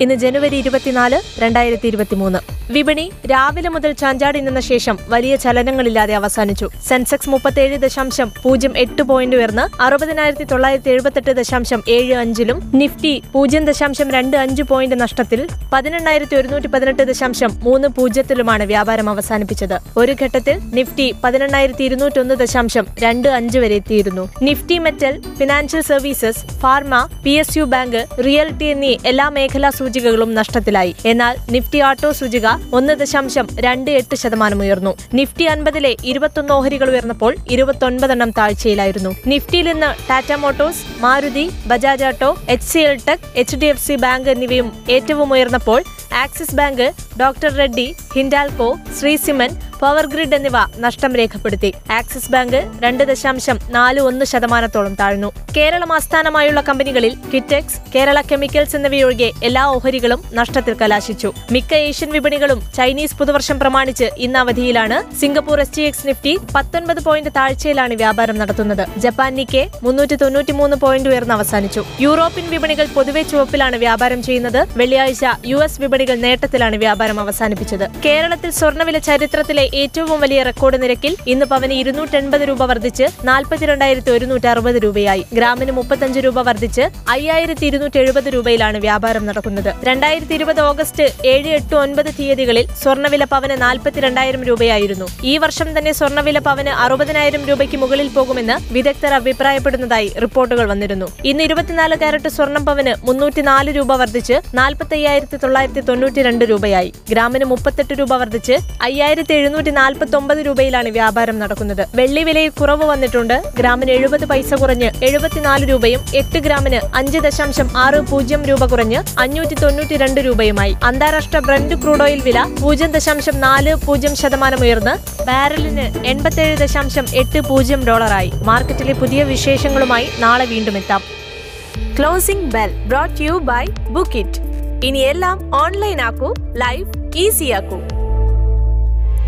ഇന്ന് ജനുവരി ഇരുപത്തിനാല് രണ്ടായിരത്തി ഇരുപത്തിമൂന്ന് വിപണി രാവിലെ മുതൽ ചാഞ്ചാടി നിന്ന ശേഷം വലിയ ചലനങ്ങളില്ലാതെ അവസാനിച്ചു. സെൻസെക്സ് മുപ്പത്തിയേഴ് ദശാംശം പൂജ്യം എട്ട് പോയിന്റ് ഉയർന്ന് അറുപതിനായിരത്തി തൊള്ളായിരത്തി എഴുപത്തെട്ട് ദശാംശം ഏഴ് അഞ്ചിലും നിഫ്റ്റി പൂജ്യം ദശാംശം രണ്ട് അഞ്ച് പോയിന്റ് നഷ്ടത്തിൽ പതിനെണ്ണായിരത്തി ഒരുന്നൂറ്റി പതിനെട്ട് ദശാംശം മൂന്ന് പൂജ്യത്തിലുമാണ് വ്യാപാരം അവസാനിപ്പിച്ചത്. ഒരു ഘട്ടത്തിൽ നിഫ്റ്റി പതിനെണ്ണായിരത്തി ഇരുന്നൂറ്റൊന്ന് ദശാംശം രണ്ട് അഞ്ച് വരെ എത്തിയിരുന്നു. Nifty metal financial services pharma P S U bank realty എന്നീ എല്ലാ മേഖലാ സൂചികകളും നഷ്ടത്തിലായി. എന്നാൽ നിഫ്റ്റി ഓട്ടോ സൂചിക ഒന്ന് ദശാംശം രണ്ട് എട്ട് ശതമാനം ഉയർന്നു. നിഫ്റ്റി അൻപതിലെ ഇരുപത്തൊന്ന് ഓഹരികൾ ഉയർന്നപ്പോൾ ഇരുപത്തൊൻപതെണ്ണം താഴ്ചയിലായിരുന്നു. നിഫ്റ്റിയിൽ നിന്ന് Tata Motors Maruti Bajaj auto H C L tech H D F C bank എന്നിവയും ഏറ്റവും ഉയർന്നപ്പോൾ Axis bank doctor Reddy Hindalco Shree cement power grid എന്നിവ നഷ്ടം രേഖപ്പെടുത്തി. ആക്സിസ് ബാങ്ക് രണ്ട് ദശാംശം നാല് ഒന്ന് ശതമാനത്തോളം താഴ്ന്നു. കേരളം ആസ്ഥാനമായുള്ള കമ്പനികളിൽ കിറ്റെക്സ് കേരള കെമിക്കൽസ് എന്നിവയൊഴികെ എല്ലാ ഓഹരികളും നഷ്ടത്തിൽ കലാശിച്ചു. മിക്ക ഏഷ്യൻ വിപണികളും ചൈനീസ് പുതുവർഷം പ്രമാണിച്ച് ഇന്ന് അവധിയിലാണ്. Singapore S T X Nifty പത്തൊൻപത് പോയിന്റ് താഴ്ചയിലാണ് വ്യാപാരം നടത്തുന്നത്. ജപ്പാൻ നിക്കെ മുന്നൂറ്റി തൊണ്ണൂറ്റിമൂന്ന് പോയിന്റ് ഉയർന്ന് അവസാനിച്ചു. യൂറോപ്യൻ വിപണികൾ പൊതുവെ ചുവപ്പിലാണ് വ്യാപാരം ചെയ്യുന്നത്. വെള്ളിയാഴ്ച യു എസ് വിപണികൾ നേട്ടത്തിലാണ് വ്യാപാരം അവസാനിപ്പിച്ചത്. കേരളത്തിൽ സ്വർണവില ചരിത്രത്തിലെ ഏറ്റവും വലിയ റെക്കോർഡ് നിരക്കിൽ ഇന്ന് പവന് ഇരുന്നൂറ്റെൺപത് രൂപ വർദ്ധിച്ച് നാൽപ്പത്തിരണ്ടായിരത്തി ഒരുന്നൂറ്റി അറുപത് രൂപയായി. ഗ്രാമിന് മുപ്പത്തഞ്ച് രൂപ വർദ്ധിച്ച് അയ്യായിരത്തി ഇരുന്നൂറ്റി എഴുപത് രൂപയിലാണ് വ്യാപാരം നടക്കുന്നത്. രണ്ടായിരത്തി ഇരുപത് ഓഗസ്റ്റ് ഏഴ് എട്ട് ഒൻപത് തീയതികളിൽ സ്വർണവില പവന് നാൽപ്പത്തിരണ്ടായിരം രൂപയായിരുന്നു. ഈ വർഷം തന്നെ സ്വർണവില പവന് അറുപതിനായിരം രൂപയ്ക്ക് മുകളിൽ പോകുമെന്ന് വിദഗ്ധർ അഭിപ്രായപ്പെടുന്നതായി റിപ്പോർട്ടുകൾ വന്നിരുന്നു. ഇന്ന് ഇരുപത്തിനാല് കാരറ്റ് സ്വർണം പവന് മുന്നൂറ്റിനാല് രൂപ വർദ്ധിച്ച് നാൽപ്പത്തി അയ്യായിരത്തി തൊള്ളായിരത്തി തൊണ്ണൂറ്റി രണ്ട് രൂപയായി. ഗ്രാമിന് മുപ്പത്തെട്ട് രൂപ വർദ്ധിച്ച് അയ്യായിരത്തി എഴുന്നൂറ്റി നാൽപ്പത്തി ഒമ്പത് രൂപയിലാണ് വ്യാപാരം നടക്കുന്നത്. വെള്ളി വിലയിൽ കുറവ് വന്നിട്ടുണ്ട്. ഗ്രാമിന് എഴുപത് പൈസ കുറഞ്ഞ് എഴുപത്തിനാല് രൂപയും എട്ട് ഗ്രാമിന് അഞ്ച് ദശാംശം ആറ് പൂജ്യം രൂപ കുറഞ്ഞ് അഞ്ഞൂറ്റി തൊണ്ണൂറ്റി രണ്ട് രൂപയുമായി. അന്താരാഷ്ട്ര ബ്രണ്ട് ക്രൂഡ് ഓയിൽ വില പൂജ്യം ദശാംശം നാല് പൂജ്യം ശതമാനം ഉയർന്ന് ബാരലിന് എൺപത്തിയേഴ് ദശാംശം എട്ട് പൂജ്യം ഡോളറായി. മാർക്കറ്റിലെ പുതിയ വിശേഷങ്ങളുമായി നാളെ വീണ്ടും എത്താം. Closing bell brought you by book it ഇനി എല്ലാം ഓൺലൈൻ ആക്കൂ ലൈഫ് ഈസി ആക്കൂ.